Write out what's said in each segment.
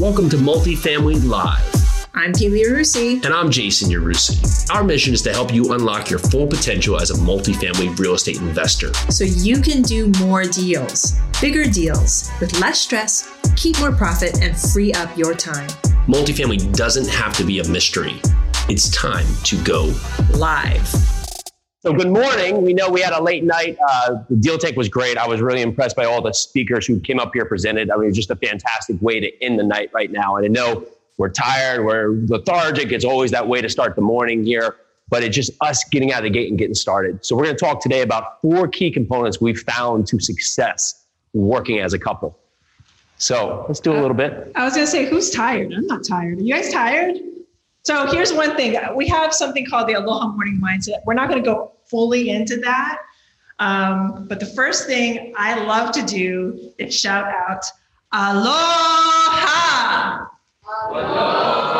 Welcome to Multifamily Live. I'm Pili Yarusi. And I'm Jason Yarusi. Our mission is to help you unlock your full potential as a multifamily real estate investor. So you can do more deals, bigger deals, with less stress, keep more profit, and free up your time. Multifamily doesn't have to be a mystery. It's time to go live. So, good morning. We know we had a late night. Uh, the deal take was great. I was really impressed by all the speakers who came up here presented. I mean, it was just a fantastic way to end the night right now. And I know we're tired, we're lethargic. It's always that way to start the morning here, but it's just us getting out of the gate and getting started. So, we're going to talk today about four key components we found to success working as a couple. So, let's do a little bit. I was going to say, who's tired? I'm not tired. Are you guys tired? So here's one thing we have something called the Aloha Morning Mindset. We're not going to go fully into that. Um, but the first thing I love to do is shout out Aloha. Aloha.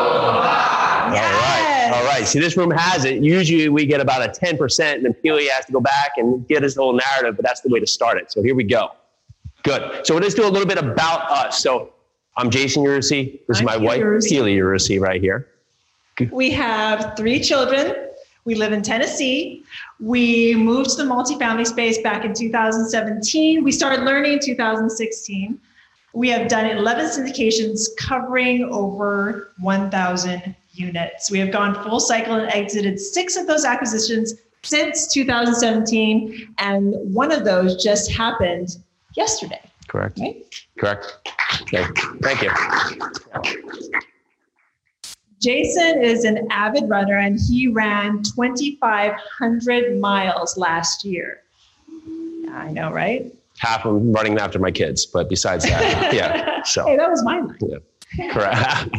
Yes. All right. All right. See, this room has it. Usually we get about a 10%, and then Pili has to go back and get his whole narrative, but that's the way to start it. So here we go. Good. So let's do a little bit about us. So I'm Jason Yarusi. This I'm is my wife, Pili Yarusi, right here. We have three children. We live in Tennessee. We moved to the multifamily space back in 2017. We started learning in 2016. We have done 11 syndications covering over 1,000 units. We have gone full cycle and exited six of those acquisitions since 2017. And one of those just happened yesterday. Correct. Right? Correct. Okay. Thank you. Jason is an avid runner and he ran 2,500 miles last year. I know, right? Half of running after my kids, but besides that, yeah. So hey, that was my line. Yeah. Correct.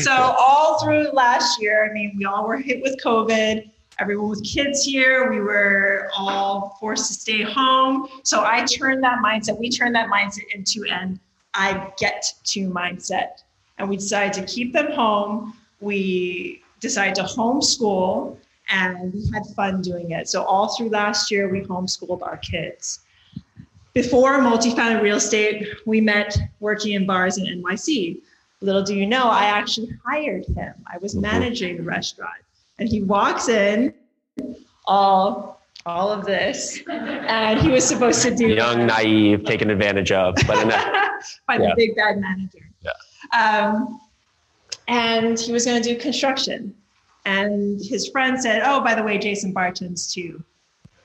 so all through last year, I mean, we all were hit with COVID. Everyone with kids here, we were all forced to stay home. So I turned that mindset. We turned that mindset into an I get to mindset and we decided to keep them home. We decided to homeschool and we had fun doing it. So all through last year, we homeschooled our kids. Before multifamily real estate, we met working in bars in NYC. Little do you know, I actually hired him. I was mm-hmm. managing the restaurant, and he walks in, all all of this, and he was supposed to do young, naive, taken advantage of, but by yeah. the big bad manager. Um, and he was going to do construction. And his friend said, Oh, by the way, Jason bartends too.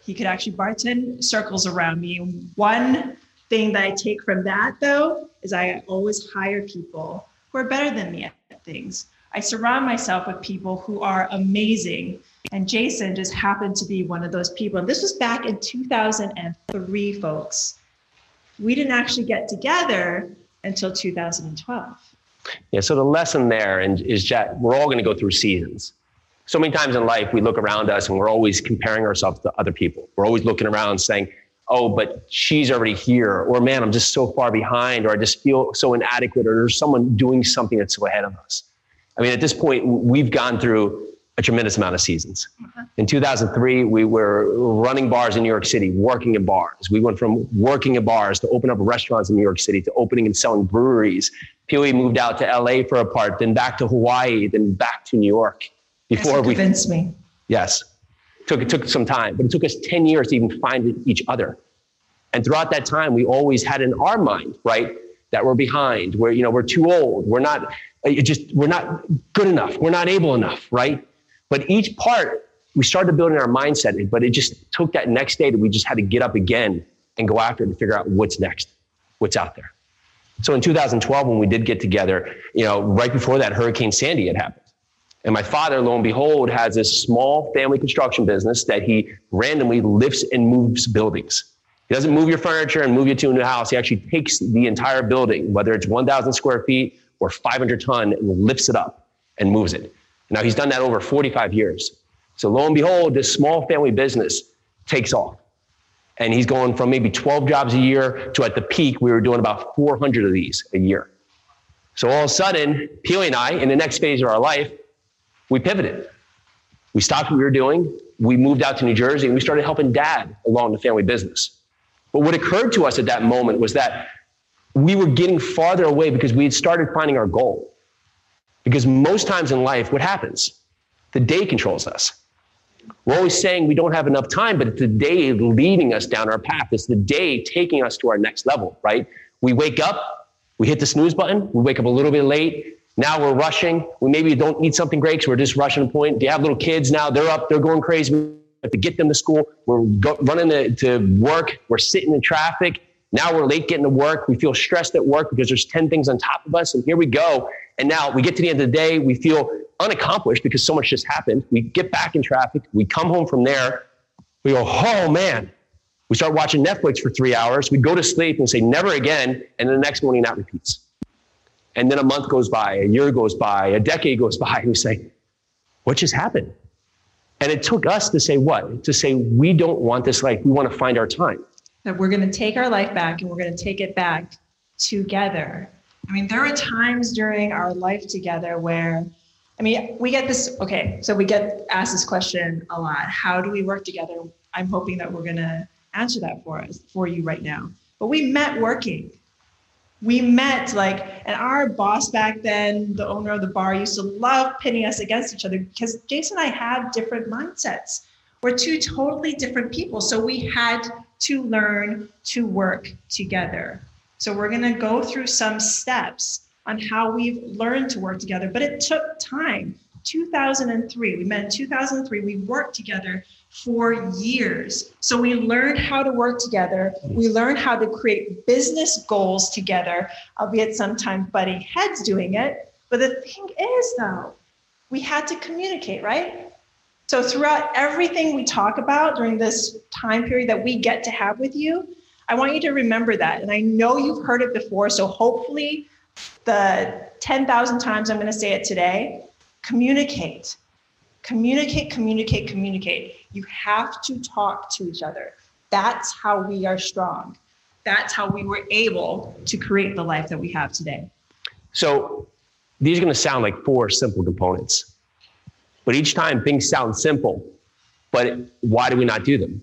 He could actually bartend circles around me. One thing that I take from that, though, is I always hire people who are better than me at things. I surround myself with people who are amazing. And Jason just happened to be one of those people. And this was back in 2003, folks. We didn't actually get together until 2012. Yeah, so the lesson there is that we're all going to go through seasons. So many times in life, we look around us and we're always comparing ourselves to other people. We're always looking around saying, oh, but she's already here, or man, I'm just so far behind, or I just feel so inadequate, or there's someone doing something that's so ahead of us. I mean, at this point, we've gone through a tremendous amount of seasons. Uh-huh. In 2003, we were running bars in New York City, working in bars. We went from working in bars to open up restaurants in New York City to opening and selling breweries. Pili moved out to LA for a part, then back to Hawaii, then back to New York. Before we convinced me. Yes, took it took some time, but it took us 10 years to even find each other. And throughout that time, we always had in our mind, right, that we're behind. We're you know we're too old. We're not. It just we're not good enough. We're not able enough, right? But each part, we started building our mindset, but it just took that next day that we just had to get up again and go after it and figure out what's next, what's out there. So in 2012, when we did get together, you know, right before that, Hurricane Sandy had happened. And my father, lo and behold, has this small family construction business that he randomly lifts and moves buildings. He doesn't move your furniture and move you to a new house. He actually takes the entire building, whether it's 1,000 square feet or 500 ton, and lifts it up and moves it. Now he's done that over 45 years. So lo and behold, this small family business takes off. And he's going from maybe 12 jobs a year to at the peak, we were doing about 400 of these a year. So all of a sudden, Pili and I, in the next phase of our life, we pivoted. We stopped what we were doing. We moved out to New Jersey and we started helping dad along the family business. But what occurred to us at that moment was that we were getting farther away because we had started finding our goal. Because most times in life, what happens? The day controls us. We're always saying we don't have enough time, but it's the day leading us down our path. It's the day taking us to our next level, right? We wake up, we hit the snooze button, we wake up a little bit late. Now we're rushing. We maybe don't eat something great because we're just rushing a point. Do you have little kids now? They're up, they're going crazy. We have to get them to school. We're go, running to, to work. We're sitting in traffic. Now we're late getting to work. We feel stressed at work because there's 10 things on top of us. And here we go. And now we get to the end of the day. We feel unaccomplished because so much just happened. We get back in traffic. We come home from there. We go, oh man. We start watching Netflix for three hours. We go to sleep and say, never again. And the next morning, that repeats. And then a month goes by, a year goes by, a decade goes by, and we say, what just happened? And it took us to say what? To say, we don't want this life. We want to find our time. That we're going to take our life back and we're going to take it back together. I mean, there are times during our life together where I mean, we get this, okay, so we get asked this question a lot. How do we work together? I'm hoping that we're going to answer that for us, for you right now. But we met working. We met like, and our boss back then, the owner of the bar, used to love pitting us against each other because Jason and I had different mindsets. We're two totally different people. So we had to learn to work together. So we're going to go through some steps on how we've learned to work together, but it took time. 2003, we met in 2003, we worked together for years. So we learned how to work together. We learned how to create business goals together, albeit sometimes butting heads doing it. But the thing is, though, we had to communicate, right? So throughout everything we talk about during this time period that we get to have with you, I want you to remember that. And I know you've heard it before. So hopefully the 10,000 times I'm going to say it today communicate. Communicate, communicate, communicate. You have to talk to each other. That's how we are strong. That's how we were able to create the life that we have today. So these are going to sound like four simple components. But each time things sound simple, but why do we not do them?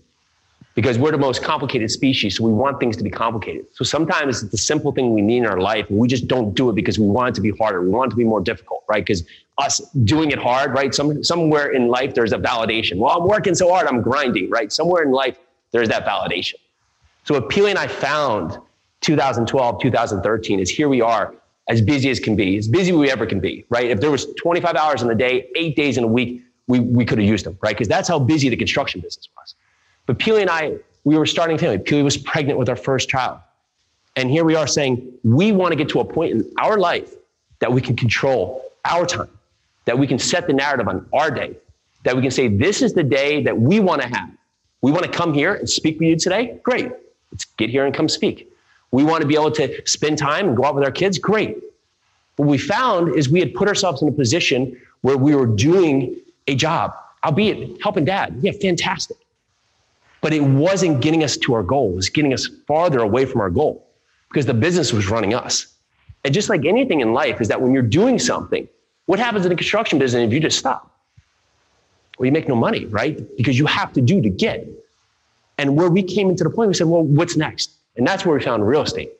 because we're the most complicated species. So we want things to be complicated. So sometimes it's the simple thing we need in our life. And we just don't do it because we want it to be harder. We want it to be more difficult, right? Because us doing it hard, right? Some, somewhere in life, there's a validation. Well, I'm working so hard, I'm grinding, right? Somewhere in life, there's that validation. So what Pili and I found 2012, 2013 is here we are as busy as can be, as busy we ever can be, right? If there was 25 hours in a day, eight days in a week, we, we could have used them, right? Because that's how busy the construction business was. But Pili and I, we were starting family. Pili was pregnant with our first child. And here we are saying, we want to get to a point in our life that we can control our time, that we can set the narrative on our day, that we can say, this is the day that we want to have. We want to come here and speak with you today? Great. Let's get here and come speak. We want to be able to spend time and go out with our kids? Great. What we found is we had put ourselves in a position where we were doing a job, albeit helping dad. Yeah, fantastic but it wasn't getting us to our goal. It was getting us farther away from our goal because the business was running us. And just like anything in life is that when you're doing something, what happens in the construction business if you just stop? Well, you make no money, right? Because you have to do to get. And where we came into the point, we said, well, what's next? And that's where we found real estate.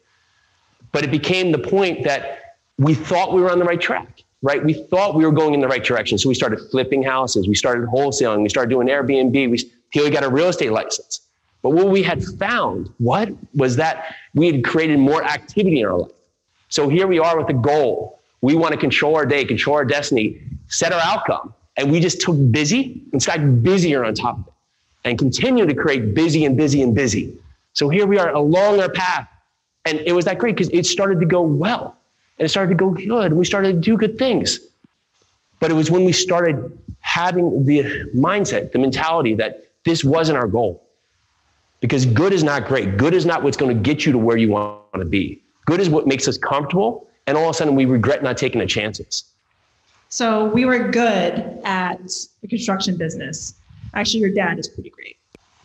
But it became the point that we thought we were on the right track, right? We thought we were going in the right direction. So we started flipping houses. We started wholesaling. We started doing Airbnb. We, he got a real estate license. But what we had found, what was that we had created more activity in our life. So here we are with a goal. We want to control our day, control our destiny, set our outcome. And we just took busy and got busier on top of it and continue to create busy and busy and busy. So here we are along our path. And it was that great because it started to go well and it started to go good. And we started to do good things. But it was when we started having the mindset, the mentality that this wasn't our goal. Because good is not great. Good is not what's going to get you to where you want to be. Good is what makes us comfortable. And all of a sudden, we regret not taking the chances. So we were good at the construction business. Actually, your dad is pretty great.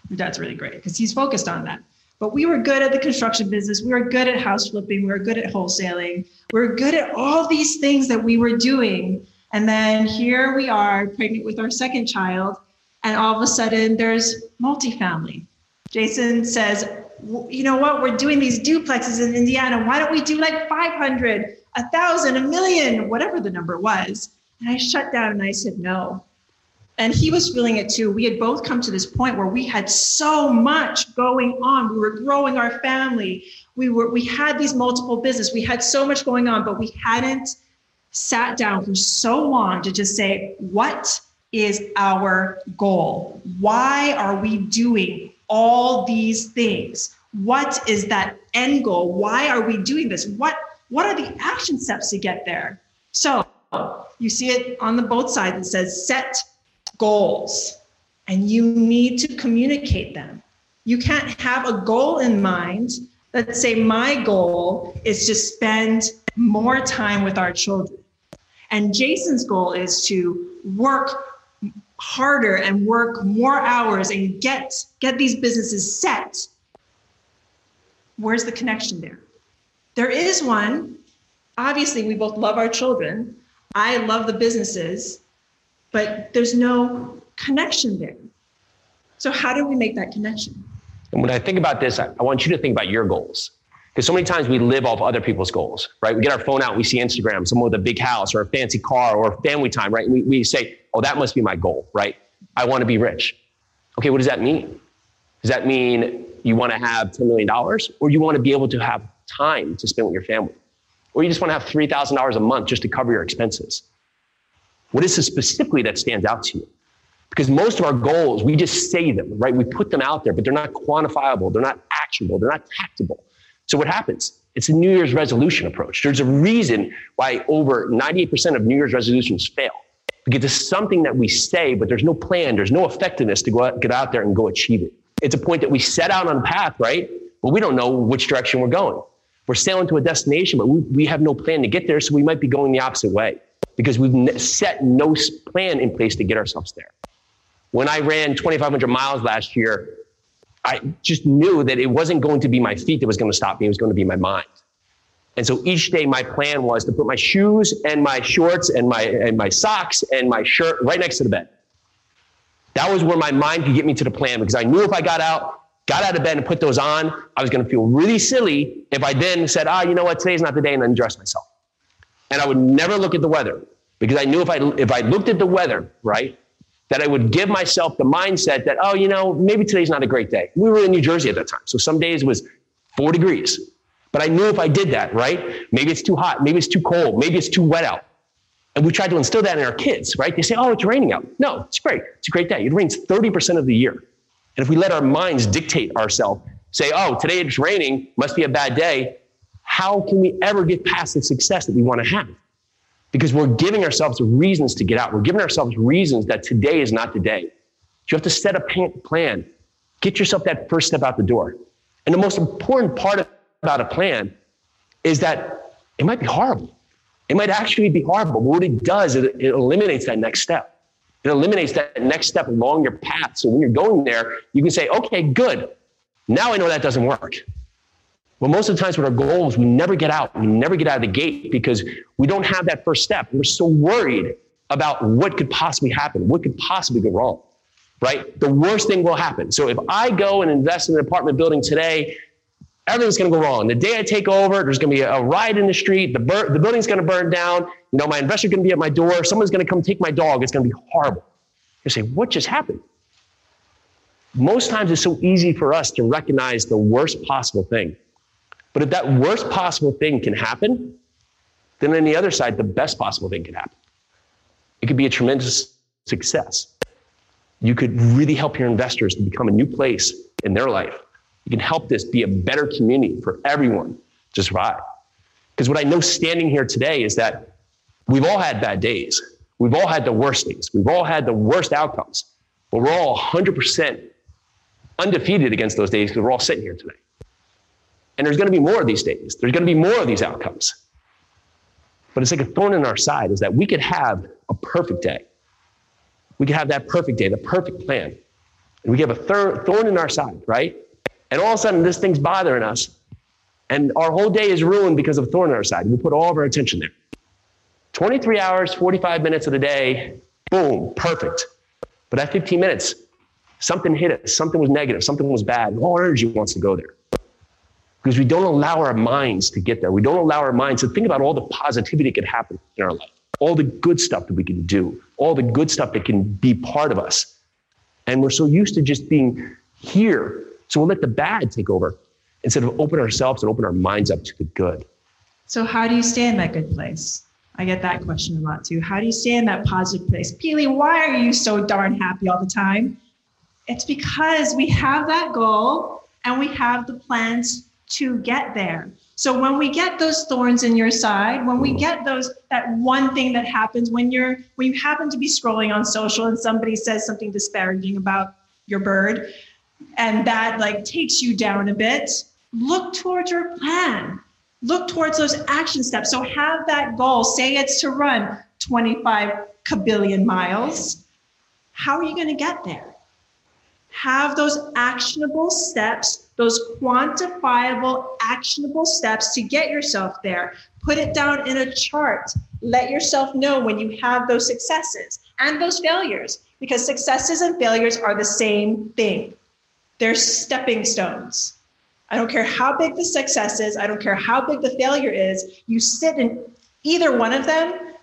Your dad's really great because he's focused on that. But we were good at the construction business. We were good at house flipping. We were good at wholesaling. We were good at all these things that we were doing. And then here we are, pregnant with our second child, and all of a sudden there's multifamily. Jason says, you know what? We're doing these duplexes in Indiana. Why don't we do like 500, a thousand, a million, whatever the number was? And I shut down and I said, no. And he was feeling it too. We had both come to this point where we had so much going on. We were growing our family. We were we had these multiple business. We had so much going on, but we hadn't sat down for so long to just say, what is our goal? Why are we doing all these things? What is that end goal? Why are we doing this? What what are the action steps to get there? So you see it on the both sides. It says set goals, and you need to communicate them. You can't have a goal in mind. Let's say my goal is to spend more time with our children. And Jason's goal is to work harder and work more hours and get get these businesses set. Where's the connection there? There is one. Obviously, we both love our children. I love the businesses, but there's no connection there. So, how do we make that connection? And when I think about this, I, want you to think about your goals. Because so many times we live off other people's goals, right? We get our phone out, we see Instagram, someone with a big house or a fancy car or family time, right? We, we say, oh, that must be my goal, right? I want to be rich. Okay, what does that mean? Does that mean you want to have $10 million or you want to be able to have time to spend with your family? Or you just want to have $3,000 a month just to cover your expenses? What is it specifically that stands out to you? Because most of our goals, we just say them, right? We put them out there, but they're not quantifiable, they're not actionable, they're not tactable. So what happens? It's a New Year's resolution approach. There's a reason why over 98% of New Year's resolutions fail. Because it's something that we say, but there's no plan, there's no effectiveness to go out, get out there and go achieve it. It's a point that we set out on a path, right? But we don't know which direction we're going. We're sailing to a destination, but we, we have no plan to get there, so we might be going the opposite way because we've set no plan in place to get ourselves there. When I ran 2,500 miles last year, I just knew that it wasn't going to be my feet that was going to stop me. It was going to be my mind. And so each day my plan was to put my shoes and my shorts and my, and my socks and my shirt right next to the bed. That was where my mind could get me to the plan because I knew if I got out, got out of bed and put those on, I was going to feel really silly if I then said, ah, you know what, today's not the day and undress myself. And I would never look at the weather because I knew if I, if I looked at the weather, right, that I would give myself the mindset that, oh, you know, maybe today's not a great day. We were in New Jersey at that time. So some days was four degrees. But I knew if I did that, right? Maybe it's too hot. Maybe it's too cold. Maybe it's too wet out. And we tried to instill that in our kids, right? They say, oh, it's raining out. No, it's great. It's a great day. It rains 30% of the year. And if we let our minds dictate ourselves, say, oh, today it's raining, must be a bad day, how can we ever get past the success that we want to have? because we're giving ourselves reasons to get out. We're giving ourselves reasons that today is not the day. You have to set a plan. Get yourself that first step out the door. And the most important part about a plan is that it might be horrible. It might actually be horrible. But what it does it, it eliminates that next step. It eliminates that next step along your path. So when you're going there, you can say, okay, good. Now I know that doesn't work. Well, most of the times with our goals, we never get out. We never get out of the gate because we don't have that first step. We're so worried about what could possibly happen, what could possibly go wrong, right? The worst thing will happen. So if I go and invest in an apartment building today, everything's going to go wrong. The day I take over, there's going to be a riot in the street. The, bur- the building's going to burn down. You know, my investor's going to be at my door. Someone's going to come take my dog. It's going to be horrible. You say, what just happened? Most times it's so easy for us to recognize the worst possible thing. But if that worst possible thing can happen, then on the other side, the best possible thing can happen. It could be a tremendous success. You could really help your investors to become a new place in their life. You can help this be a better community for everyone to survive. Because what I know standing here today is that we've all had bad days. We've all had the worst days. We've all had the worst outcomes. But we're all 100% undefeated against those days because we're all sitting here today. And there's going to be more of these days. There's going to be more of these outcomes. But it's like a thorn in our side is that we could have a perfect day. We could have that perfect day, the perfect plan. And we have a thir- thorn in our side, right? And all of a sudden, this thing's bothering us. And our whole day is ruined because of a thorn in our side. We put all of our attention there. 23 hours, 45 minutes of the day, boom, perfect. But at 15 minutes, something hit us. Something was negative. Something was bad. All our energy wants to go there. Because we don't allow our minds to get there. We don't allow our minds to think about all the positivity that could happen in our life, all the good stuff that we can do, all the good stuff that can be part of us. And we're so used to just being here. So we'll let the bad take over instead of open ourselves and open our minds up to the good. So, how do you stay in that good place? I get that question a lot too. How do you stay in that positive place? Pili, why are you so darn happy all the time? It's because we have that goal and we have the plans to get there. So when we get those thorns in your side, when we get those that one thing that happens when you're when you happen to be scrolling on social and somebody says something disparaging about your bird and that like takes you down a bit, look towards your plan. Look towards those action steps. So have that goal. Say it's to run 25 kabillion miles. How are you going to get there? Have those actionable steps, those quantifiable, actionable steps to get yourself there. Put it down in a chart. Let yourself know when you have those successes and those failures, because successes and failures are the same thing. They're stepping stones. I don't care how big the success is, I don't care how big the failure is. You sit in either one of them,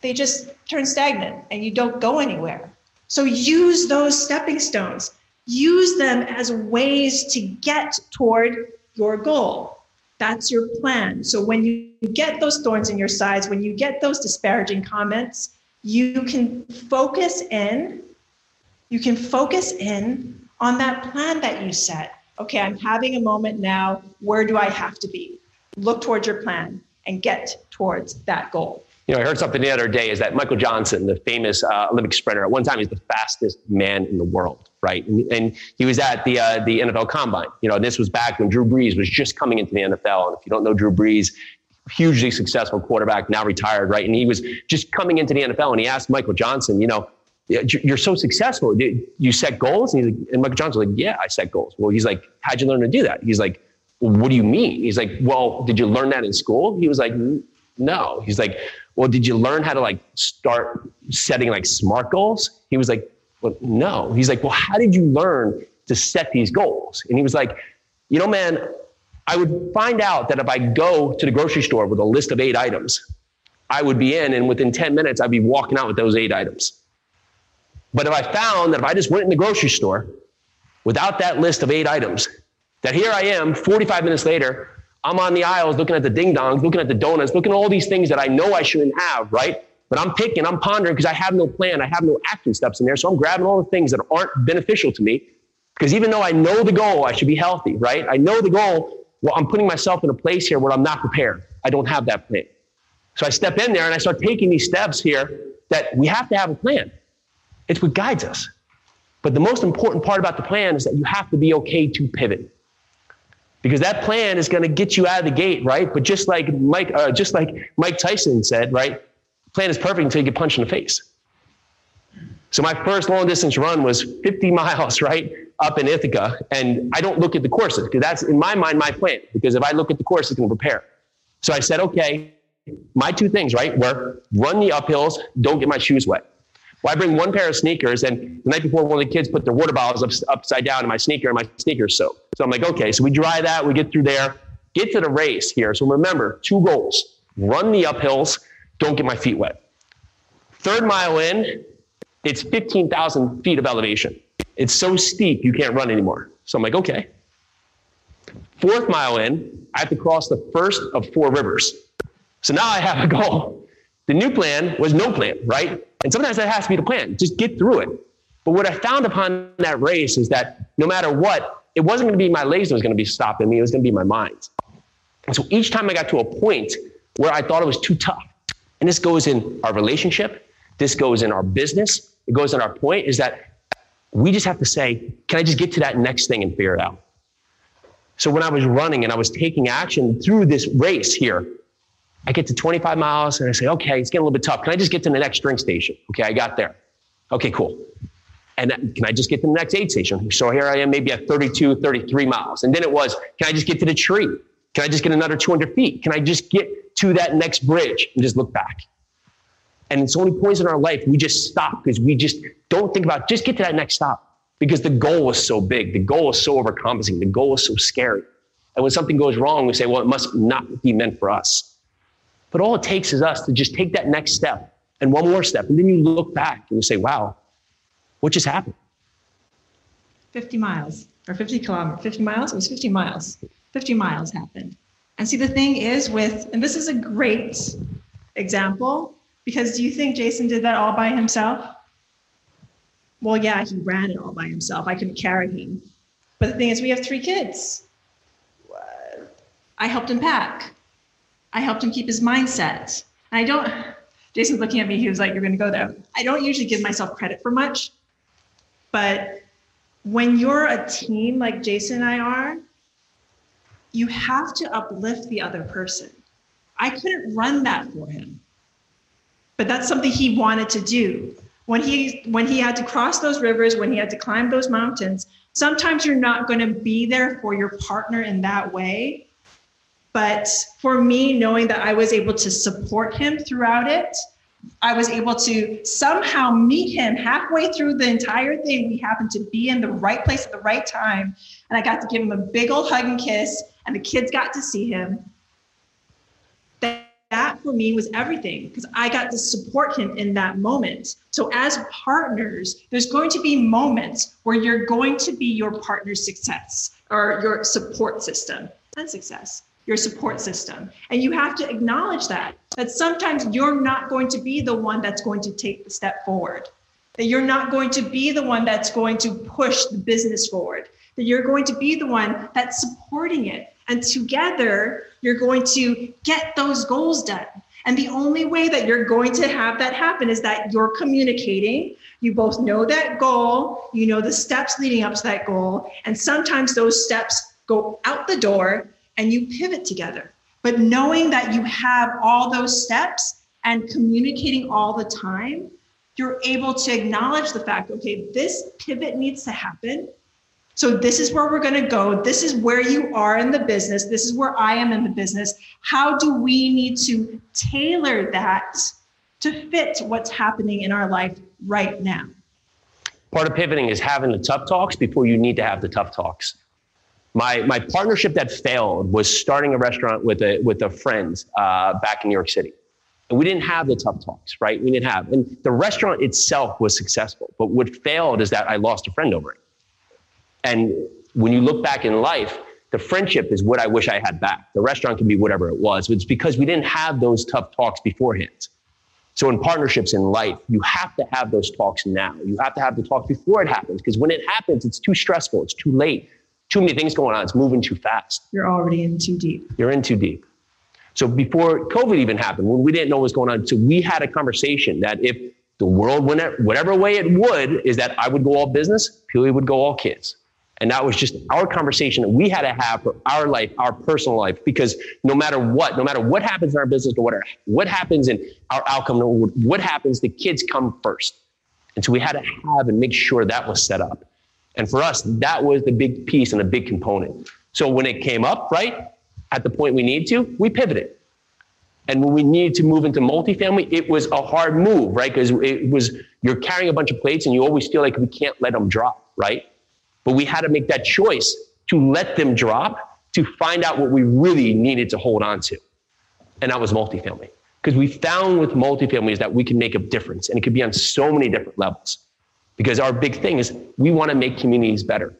they just turn stagnant and you don't go anywhere. So use those stepping stones, use them as ways to get toward your goal. That's your plan. So when you get those thorns in your sides, when you get those disparaging comments, you can focus in, you can focus in on that plan that you set okay, I'm having a moment now. Where do I have to be? Look towards your plan and get towards that goal. You know, I heard something the other day is that Michael Johnson, the famous uh, Olympic sprinter, at one time he's the fastest man in the world, right? And, and he was at the uh, the NFL Combine. You know, this was back when Drew Brees was just coming into the NFL. And if you don't know Drew Brees, hugely successful quarterback, now retired, right? And he was just coming into the NFL, and he asked Michael Johnson, you know, you're so successful. You set goals? And, he's like, and Michael Johnson's like, yeah, I set goals. Well, he's like, how'd you learn to do that? He's like, well, what do you mean? He's like, well, did you learn that in school? He was like, no. He's like, well, did you learn how to like start setting like smart goals? He was like, well, no. He's like, well, how did you learn to set these goals? And he was like, you know, man, I would find out that if I go to the grocery store with a list of eight items, I would be in, and within 10 minutes, I'd be walking out with those eight items. But if I found that if I just went in the grocery store without that list of eight items, that here I am 45 minutes later, I'm on the aisles looking at the ding dongs, looking at the donuts, looking at all these things that I know I shouldn't have, right? But I'm picking, I'm pondering because I have no plan, I have no action steps in there. So I'm grabbing all the things that aren't beneficial to me. Because even though I know the goal, I should be healthy, right? I know the goal, well, I'm putting myself in a place here where I'm not prepared. I don't have that plan. So I step in there and I start taking these steps here that we have to have a plan. It's what guides us. But the most important part about the plan is that you have to be okay to pivot. Because that plan is going to get you out of the gate, right? But just like Mike, uh, just like Mike Tyson said, right? Plan is perfect until you get punched in the face. So my first long distance run was 50 miles, right, up in Ithaca, and I don't look at the courses because that's in my mind my plan. Because if I look at the course, it's going to prepare. So I said, okay, my two things, right, were run the uphills, don't get my shoes wet. Well, I bring one pair of sneakers, and the night before, one of the kids put their water bottles up, upside down in my sneaker, and my sneakers soaked. So I'm like, okay, so we dry that, we get through there, get to the race here. So remember, two goals run the uphills, don't get my feet wet. Third mile in, it's 15,000 feet of elevation. It's so steep, you can't run anymore. So I'm like, okay. Fourth mile in, I have to cross the first of four rivers. So now I have a goal. The new plan was no plan, right? And sometimes that has to be the plan. Just get through it. But what I found upon that race is that no matter what, it wasn't going to be my legs that was going to be stopping me. It was going to be my mind. And so each time I got to a point where I thought it was too tough, and this goes in our relationship, this goes in our business, it goes in our point, is that we just have to say, can I just get to that next thing and figure it out? So when I was running and I was taking action through this race here, I get to 25 miles and I say, okay, it's getting a little bit tough. Can I just get to the next drink station? Okay, I got there. Okay, cool. And can I just get to the next aid station? So here I am, maybe at 32, 33 miles. And then it was, can I just get to the tree? Can I just get another 200 feet? Can I just get to that next bridge and just look back? And so many points in our life, we just stop because we just don't think about, just get to that next stop because the goal was so big. The goal was so overcompensating. The goal was so scary. And when something goes wrong, we say, well, it must not be meant for us. But all it takes is us to just take that next step and one more step. And then you look back and you say, wow, what just happened? 50 miles or 50 kilometers, 50 miles? It was 50 miles. 50 miles happened. And see, the thing is with, and this is a great example because do you think Jason did that all by himself? Well, yeah, he ran it all by himself. I couldn't carry him. But the thing is, we have three kids. I helped him pack. I helped him keep his mindset. And I don't, Jason's looking at me, he was like, You're going to go there. I don't usually give myself credit for much, but when you're a team like Jason and I are, you have to uplift the other person. I couldn't run that for him, but that's something he wanted to do. When he when he had to cross those rivers, when he had to climb those mountains, sometimes you're not going to be there for your partner in that way. But for me, knowing that I was able to support him throughout it, I was able to somehow meet him halfway through the entire thing. We happened to be in the right place at the right time. And I got to give him a big old hug and kiss, and the kids got to see him. That, for me was everything because I got to support him in that moment. So, as partners, there's going to be moments where you're going to be your partner's success or your support system and success your support system. And you have to acknowledge that, that sometimes you're not going to be the one that's going to take the step forward, that you're not going to be the one that's going to push the business forward, that you're going to be the one that's supporting it. And together, you're going to get those goals done. And the only way that you're going to have that happen is that you're communicating. You both know that goal, you know the steps leading up to that goal. And sometimes those steps go out the door and you pivot together. But knowing that you have all those steps and communicating all the time, you're able to acknowledge the fact okay, this pivot needs to happen. So, this is where we're going to go. This is where you are in the business. This is where I am in the business. How do we need to tailor that to fit what's happening in our life right now? Part of pivoting is having the tough talks before you need to have the tough talks. My, my partnership that failed was starting a restaurant with a, with a friend uh, back in New York City. And we didn't have the tough talks, right? We didn't have. And the restaurant itself was successful. But what failed is that I lost a friend over it. And when you look back in life, the friendship is what I wish I had back. The restaurant can be whatever it was. But it's because we didn't have those tough talks beforehand. So in partnerships in life, you have to have those talks now. You have to have the talks before it happens because when it happens, it's too stressful. It's too late too many things going on. It's moving too fast. You're already in too deep. You're in too deep. So before COVID even happened, when we didn't know what was going on, so we had a conversation that if the world went whatever way it would, is that I would go all business, Pili would go all kids. And that was just our conversation that we had to have for our life, our personal life, because no matter what, no matter what happens in our business, no matter what happens in our outcome, no what happens, the kids come first. And so we had to have and make sure that was set up. And for us, that was the big piece and a big component. So when it came up, right, at the point we need to, we pivoted. And when we needed to move into multifamily, it was a hard move, right? Because it was, you're carrying a bunch of plates and you always feel like we can't let them drop, right? But we had to make that choice to let them drop to find out what we really needed to hold on to. And that was multifamily. Because we found with multifamily is that we can make a difference and it could be on so many different levels. Because our big thing is we want to make communities better.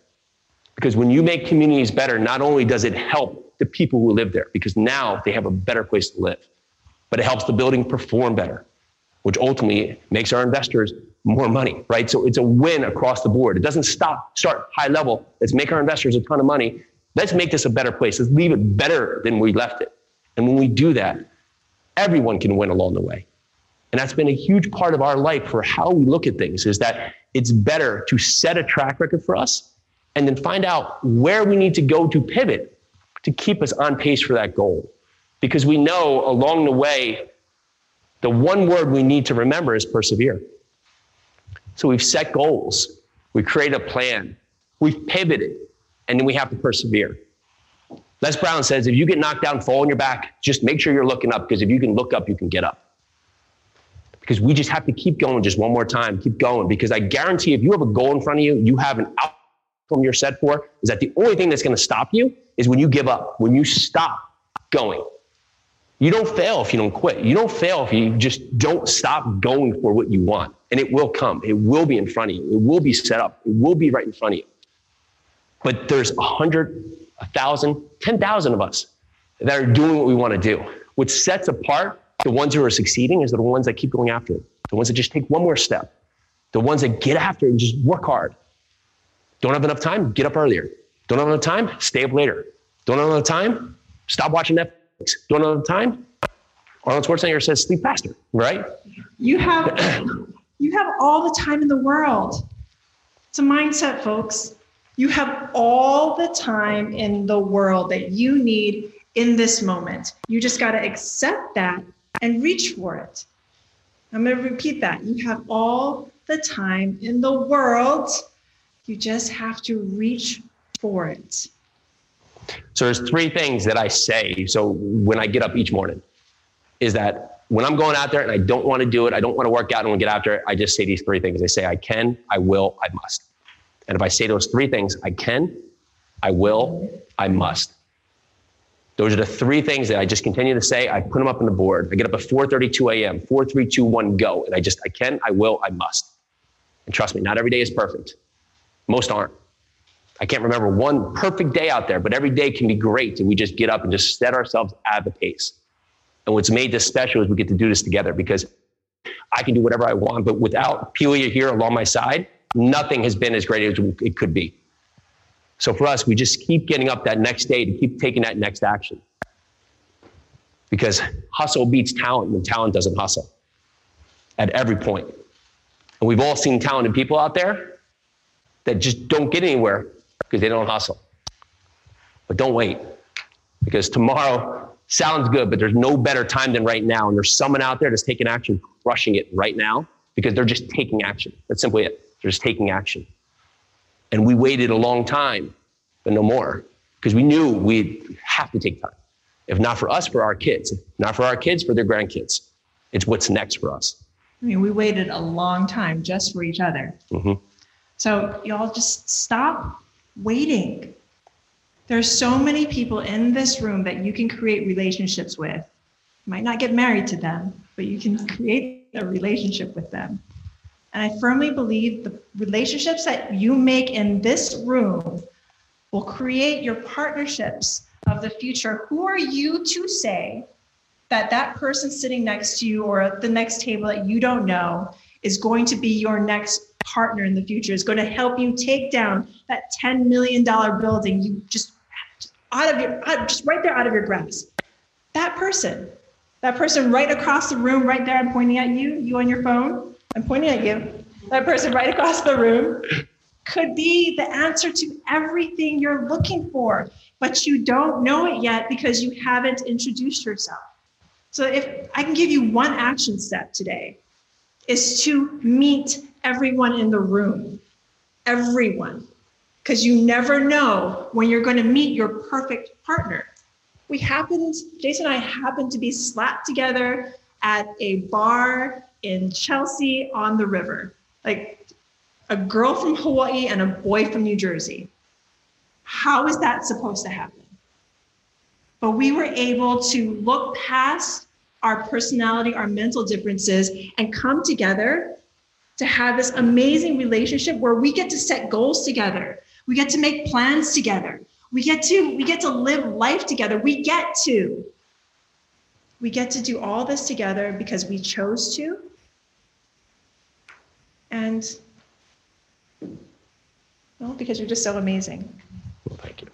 Because when you make communities better, not only does it help the people who live there, because now they have a better place to live, but it helps the building perform better, which ultimately makes our investors more money, right? So it's a win across the board. It doesn't stop, start high level. Let's make our investors a ton of money. Let's make this a better place. Let's leave it better than we left it. And when we do that, everyone can win along the way. And that's been a huge part of our life for how we look at things is that it's better to set a track record for us and then find out where we need to go to pivot to keep us on pace for that goal. Because we know along the way, the one word we need to remember is persevere. So we've set goals, we create a plan, we've pivoted, and then we have to persevere. Les Brown says if you get knocked down, fall on your back, just make sure you're looking up because if you can look up, you can get up because we just have to keep going just one more time, keep going. Because I guarantee if you have a goal in front of you, you have an outcome you're set for is that the only thing that's going to stop you is when you give up, when you stop going. You don't fail if you don't quit. You don't fail if you just don't stop going for what you want. And it will come. It will be in front of you. It will be set up. It will be right in front of you. But there's a hundred, a thousand, ten thousand of us that are doing what we want to do. What sets apart the ones who are succeeding is the ones that keep going after it. The ones that just take one more step. The ones that get after it and just work hard. Don't have enough time? Get up earlier. Don't have enough time? Stay up later. Don't have enough time? Stop watching Netflix. Don't have enough time? Arnold Schwarzenegger says sleep faster, right? You have you have all the time in the world. It's a mindset, folks. You have all the time in the world that you need in this moment. You just got to accept that and reach for it. I'm going to repeat that. You have all the time in the world. You just have to reach for it. So there's three things that I say. So when I get up each morning, is that when I'm going out there and I don't want to do it, I don't want to work out, and want to get after it, I just say these three things. I say I can, I will, I must. And if I say those three things, I can, I will, I must. Those are the three things that I just continue to say. I put them up on the board. I get up at 4:32 a.m. 4, 3, 2, 1, go. And I just I can, I will, I must. And trust me, not every day is perfect. Most aren't. I can't remember one perfect day out there, but every day can be great. And we just get up and just set ourselves at the pace. And what's made this special is we get to do this together because I can do whatever I want, but without Pili here along my side, nothing has been as great as it could be. So for us, we just keep getting up that next day to keep taking that next action. Because hustle beats talent when talent doesn't hustle at every point. And we've all seen talented people out there that just don't get anywhere because they don't hustle. But don't wait because tomorrow sounds good, but there's no better time than right now. And there's someone out there that's taking action, crushing it right now because they're just taking action. That's simply it. They're just taking action. And we waited a long time, but no more because we knew we'd have to take time. If not for us, for our kids, not for our kids, for their grandkids. It's what's next for us. I mean, we waited a long time just for each other. Mm-hmm. So, y'all just stop waiting. There's so many people in this room that you can create relationships with. You might not get married to them, but you can create a relationship with them. And I firmly believe the relationships that you make in this room will create your partnerships of the future. Who are you to say that that person sitting next to you or at the next table that you don't know is going to be your next partner in the future, is going to help you take down that $10 million building you just out of your, just right there out of your grasp? That person, that person right across the room, right there, I'm pointing at you, you on your phone, I'm pointing at you. That person right across the room could be the answer to everything you're looking for, but you don't know it yet because you haven't introduced yourself. So if I can give you one action step today, is to meet everyone in the room. Everyone. Because you never know when you're going to meet your perfect partner. We happened, Jason and I happened to be slapped together at a bar in Chelsea on the river. Like a girl from Hawaii and a boy from New Jersey. How is that supposed to happen? But we were able to look past our personality, our mental differences, and come together to have this amazing relationship where we get to set goals together. We get to make plans together. We get to we get to live life together. We get to we get to do all this together because we chose to and well, because you're just so amazing. Well, thank you.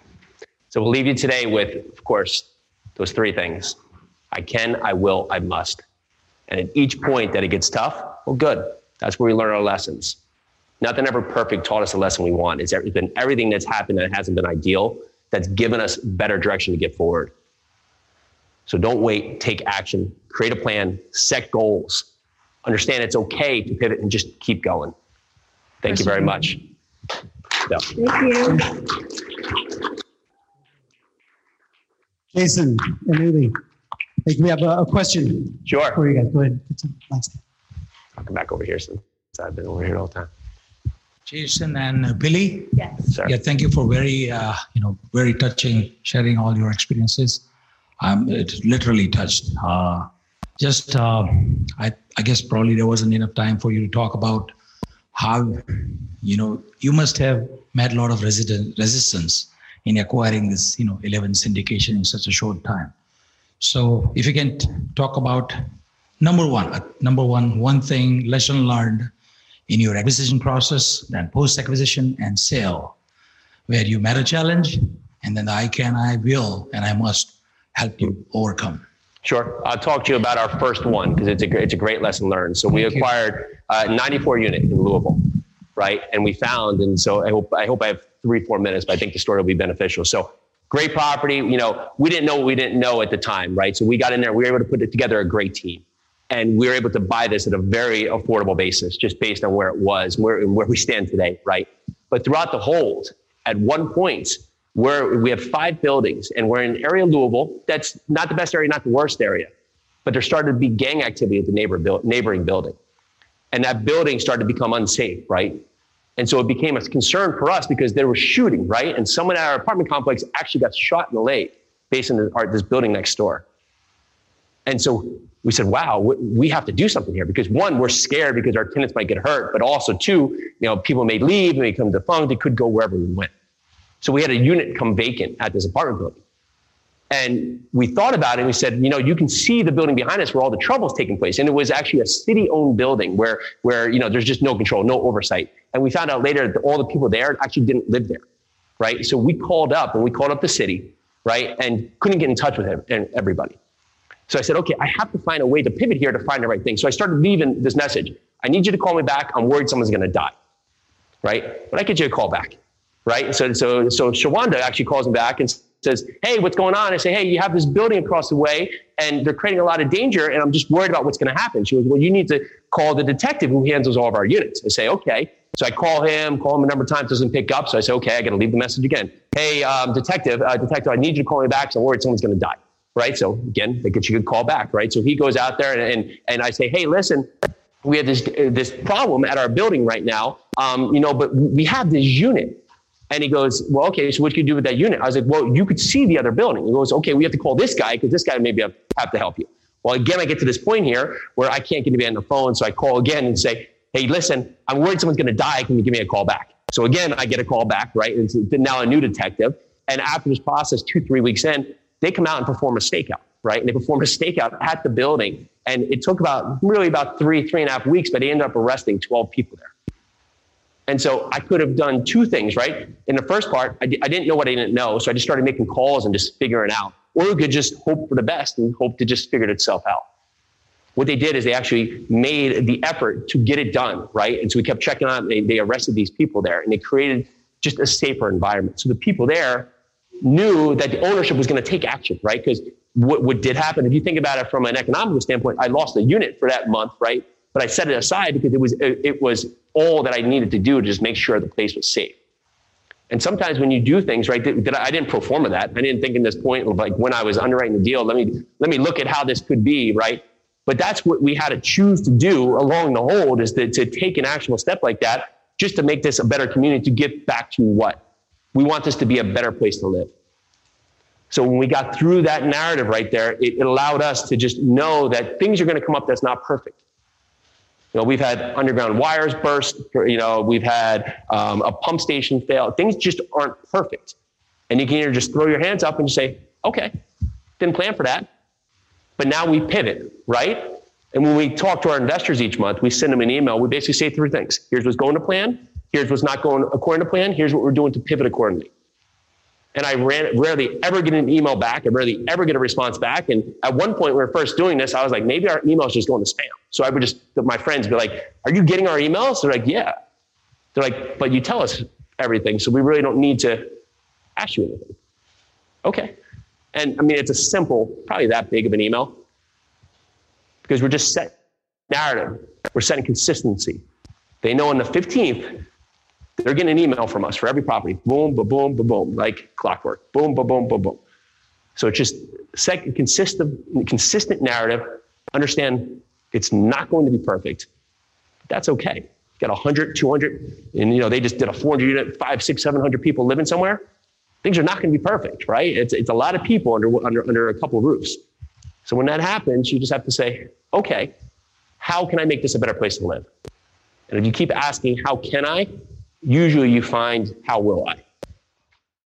So we'll leave you today with, of course, those three things I can, I will, I must. And at each point that it gets tough, well, good. That's where we learn our lessons. Nothing ever perfect taught us the lesson we want. It's been everything that's happened that hasn't been ideal that's given us better direction to get forward. So don't wait, take action, create a plan, set goals, understand it's okay to pivot and just keep going. Thank you very much. Yeah. Thank you. Jason and Uli, I think we have a, a question Sure. for you guys. Go ahead. I'll come back over here since I've been over here all the time. Jason and Billy. Yes. Sir. Yeah, thank you for very, uh, you know, very touching, sharing all your experiences. I'm it literally touched. Uh, just, uh, I, I guess probably there wasn't enough time for you to talk about how, you know, you must have met a lot of resident resistance in acquiring this, you know, 11 syndication in such a short time. So if you can t- talk about number one, uh, number one, one thing, lesson learned in your acquisition process, then post acquisition and sale, where you met a challenge and then the I can, I will, and I must help you overcome. Sure. I'll talk to you about our first one because it's a great, it's a great lesson learned. So we acquired uh, 94 unit in Louisville, right? And we found, and so I hope I hope I have three four minutes, but I think the story will be beneficial. So great property. You know, we didn't know what we didn't know at the time, right? So we got in there. We were able to put it together a great team, and we were able to buy this at a very affordable basis, just based on where it was, where where we stand today, right? But throughout the hold, at one point, where we have five buildings and we're in an area Louisville that's not the best area, not the worst area, but there started to be gang activity at the neighbor buil- neighboring building. And that building started to become unsafe, right? And so it became a concern for us because there was shooting, right? And someone at our apartment complex actually got shot in the leg based on this building next door. And so we said, wow, we- have to do something here because one, we're scared because our tenants might get hurt, but also two, you know, people may leave, may become defunct, it could go wherever we went. So we had a unit come vacant at this apartment building. And we thought about it and we said, you know, you can see the building behind us where all the trouble is taking place. And it was actually a city owned building where, where, you know, there's just no control, no oversight. And we found out later that all the people there actually didn't live there. Right. So we called up and we called up the city, right. And couldn't get in touch with him and everybody. So I said, okay, I have to find a way to pivot here to find the right thing. So I started leaving this message. I need you to call me back. I'm worried someone's going to die. Right. But I get you a call back. Right. So, so, so Shawanda actually calls him back and says, Hey, what's going on? I say, Hey, you have this building across the way and they're creating a lot of danger. And I'm just worried about what's going to happen. She goes, Well, you need to call the detective who handles all of our units. I say, Okay. So I call him, call him a number of times, doesn't pick up. So I say, Okay, I got to leave the message again. Hey, um, detective, uh, detective, I need you to call me back. So I'm worried someone's going to die. Right. So again, they get you a call back. Right. So he goes out there and, and, and I say, Hey, listen, we have this, this problem at our building right now. Um, you know, but we have this unit. And he goes, well, okay, so what can you do with that unit? I was like, well, you could see the other building. He goes, okay, we have to call this guy because this guy maybe have, to help you. Well, again, I get to this point here where I can't get anybody on the phone. So I call again and say, hey, listen, I'm worried someone's going to die. Can you give me a call back? So again, I get a call back, right? And it's now a new detective. And after this process, two, three weeks in, they come out and perform a stakeout, right? And they perform a stakeout at the building. And it took about really about three, three and a half weeks, but they ended up arresting 12 people there. And so I could have done two things, right? In the first part, I, didn't know what I didn't know. So I just started making calls and just figuring out. Or we could just hope for the best and hope to just figure it itself out. What they did is they actually made the effort to get it done, right? And so we kept checking on, they, they arrested these people there and they created just a safer environment. So the people there knew that the ownership was going to take action, right? Because what, what did happen, if you think about it from an economical standpoint, I lost a unit for that month, right? But I set it aside because it was it, it was all that I needed to do to just make sure the place was safe. And sometimes when you do things, right, that, that I didn't pro forma that. I didn't think in this point of like when I was underwriting the deal, let me let me look at how this could be, right? But that's what we had to choose to do along the hold is to, to take an actionable step like that just to make this a better community to get back to what? We want this to be a better place to live. So when we got through that narrative right there, it, it allowed us to just know that things are going to come up that's not perfect. Know, we've had underground wires burst. You know, we've had um, a pump station fail. Things just aren't perfect, and you can either just throw your hands up and say, "Okay, didn't plan for that," but now we pivot, right? And when we talk to our investors each month, we send them an email. We basically say three things: Here's what's going to plan. Here's what's not going according to plan. Here's what we're doing to pivot accordingly and I ran, rarely ever get an email back. I rarely ever get a response back. And at one point, when we were first doing this, I was like, maybe our emails just going to spam. So I would just, my friends be like, are you getting our emails? They're like, yeah. They're like, but you tell us everything. So we really don't need to ask you anything. Okay. And I mean, it's a simple, probably that big of an email because we're just set narrative. We're setting consistency. They know on the 15th, they're getting an email from us for every property. Boom, ba boom, ba boom, like clockwork. Boom, ba boom, ba boom. So it's just second consistent, consistent narrative. Understand it's not going to be perfect. That's okay. got 100, 200, and you know they just did a 400 unit, five, six, 700 people living somewhere. Things are not going to be perfect, right? It's, it's a lot of people under, under, under a couple of roofs. So when that happens, you just have to say, okay, how can I make this a better place to live? And if you keep asking, how can I? Usually you find, how will I?